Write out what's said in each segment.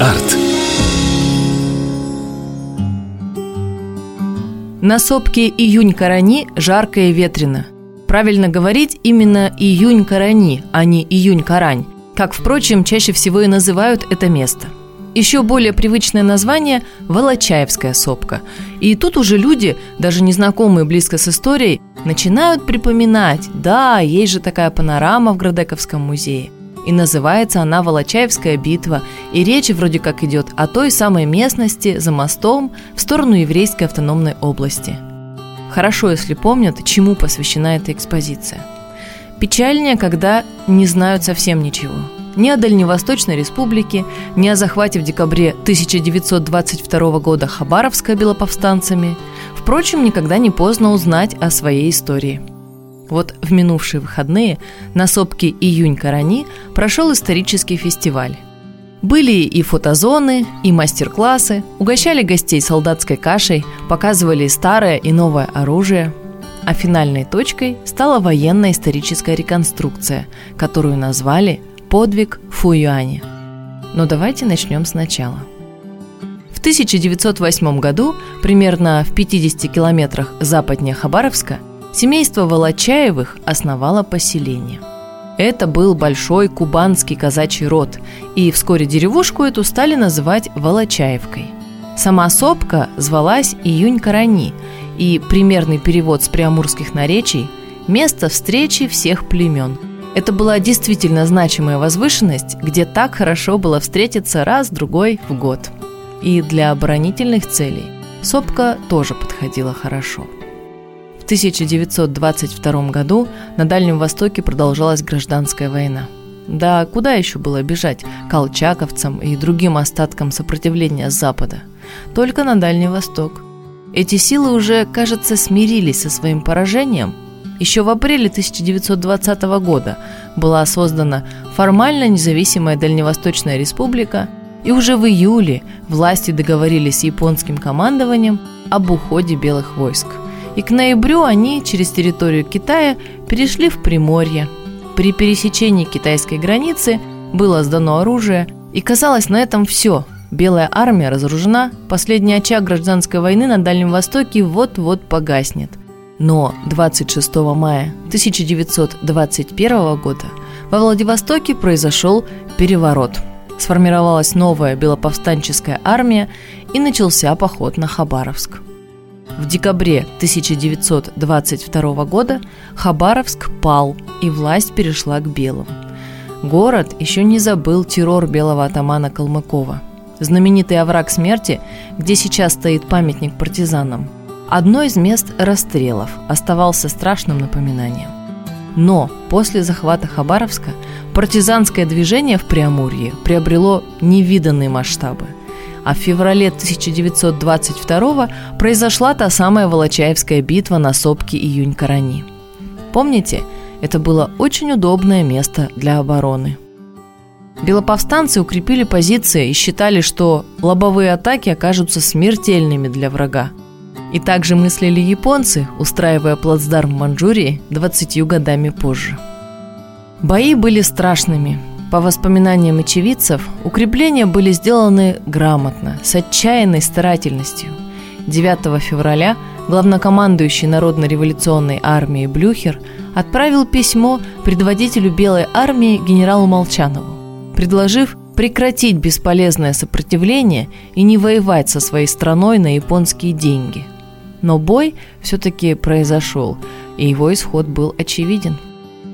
Арт. На сопке июнь-карани жарко и ветрено. Правильно говорить именно июнь-карани, а не июнь-карань, как, впрочем, чаще всего и называют это место – еще более привычное название – Волочаевская сопка. И тут уже люди, даже незнакомые близко с историей, начинают припоминать, да, есть же такая панорама в Градековском музее. И называется она Волочаевская битва, и речь вроде как идет о той самой местности за мостом в сторону еврейской автономной области. Хорошо, если помнят, чему посвящена эта экспозиция. Печальнее, когда не знают совсем ничего – ни о Дальневосточной республике, ни о захвате в декабре 1922 года Хабаровска белоповстанцами. Впрочем, никогда не поздно узнать о своей истории. Вот в минувшие выходные на сопке «Июнь-Карани» прошел исторический фестиваль. Были и фотозоны, и мастер-классы, угощали гостей солдатской кашей, показывали старое и новое оружие. А финальной точкой стала военная историческая реконструкция, которую назвали подвиг Фуюани. Но давайте начнем сначала. В 1908 году, примерно в 50 километрах западнее Хабаровска, семейство Волочаевых основало поселение. Это был большой кубанский казачий род, и вскоре деревушку эту стали называть Волочаевкой. Сама сопка звалась Июнь-Карани, и примерный перевод с приамурских наречий – место встречи всех племен – это была действительно значимая возвышенность, где так хорошо было встретиться раз-другой в год. И для оборонительных целей сопка тоже подходила хорошо. В 1922 году на Дальнем Востоке продолжалась гражданская война. Да куда еще было бежать колчаковцам и другим остаткам сопротивления Запада? Только на Дальний Восток. Эти силы уже, кажется, смирились со своим поражением – еще в апреле 1920 года была создана формально независимая Дальневосточная республика, и уже в июле власти договорились с японским командованием об уходе белых войск. И к ноябрю они через территорию Китая перешли в Приморье. При пересечении китайской границы было сдано оружие, и казалось на этом все. Белая армия разоружена, последний очаг гражданской войны на Дальнем Востоке вот-вот погаснет. Но 26 мая 1921 года во Владивостоке произошел переворот. Сформировалась новая белоповстанческая армия и начался поход на Хабаровск. В декабре 1922 года Хабаровск пал, и власть перешла к белым. Город еще не забыл террор белого атамана Калмыкова. Знаменитый овраг смерти, где сейчас стоит памятник партизанам – Одно из мест расстрелов оставался страшным напоминанием. Но после захвата Хабаровска партизанское движение в Преамурье приобрело невиданные масштабы. А в феврале 1922 произошла та самая Волочаевская битва на сопке Июнь-Карани. Помните, это было очень удобное место для обороны. Белоповстанцы укрепили позиции и считали, что лобовые атаки окажутся смертельными для врага. И также мыслили японцы, устраивая плацдарм в Манчжурии 20 годами позже. Бои были страшными. По воспоминаниям очевидцев, укрепления были сделаны грамотно, с отчаянной старательностью. 9 февраля главнокомандующий Народно-революционной армии Блюхер отправил письмо предводителю Белой армии генералу Молчанову, предложив прекратить бесполезное сопротивление и не воевать со своей страной на японские деньги – но бой все-таки произошел, и его исход был очевиден.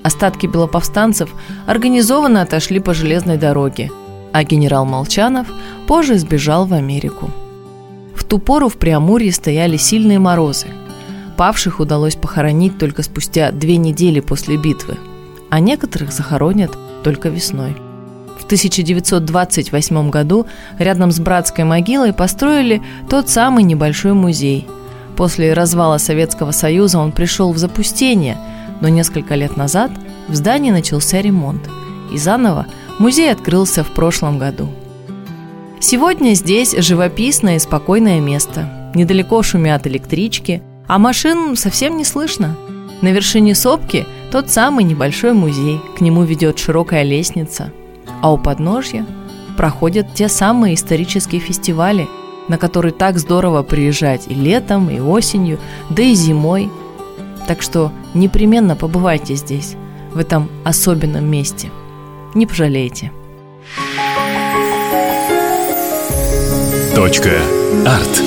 Остатки белоповстанцев организованно отошли по железной дороге, а генерал Молчанов позже сбежал в Америку. В ту пору в Преамурье стояли сильные морозы. Павших удалось похоронить только спустя две недели после битвы, а некоторых захоронят только весной. В 1928 году рядом с братской могилой построили тот самый небольшой музей – После развала Советского Союза он пришел в запустение, но несколько лет назад в здании начался ремонт, и заново музей открылся в прошлом году. Сегодня здесь живописное и спокойное место. Недалеко шумят электрички, а машин совсем не слышно. На вершине сопки тот самый небольшой музей, к нему ведет широкая лестница, а у подножья проходят те самые исторические фестивали, на которые так здорово приезжать и летом, и осенью, да и зимой. Так что непременно побывайте здесь, в этом особенном месте. Не пожалеете. Точка. Арт.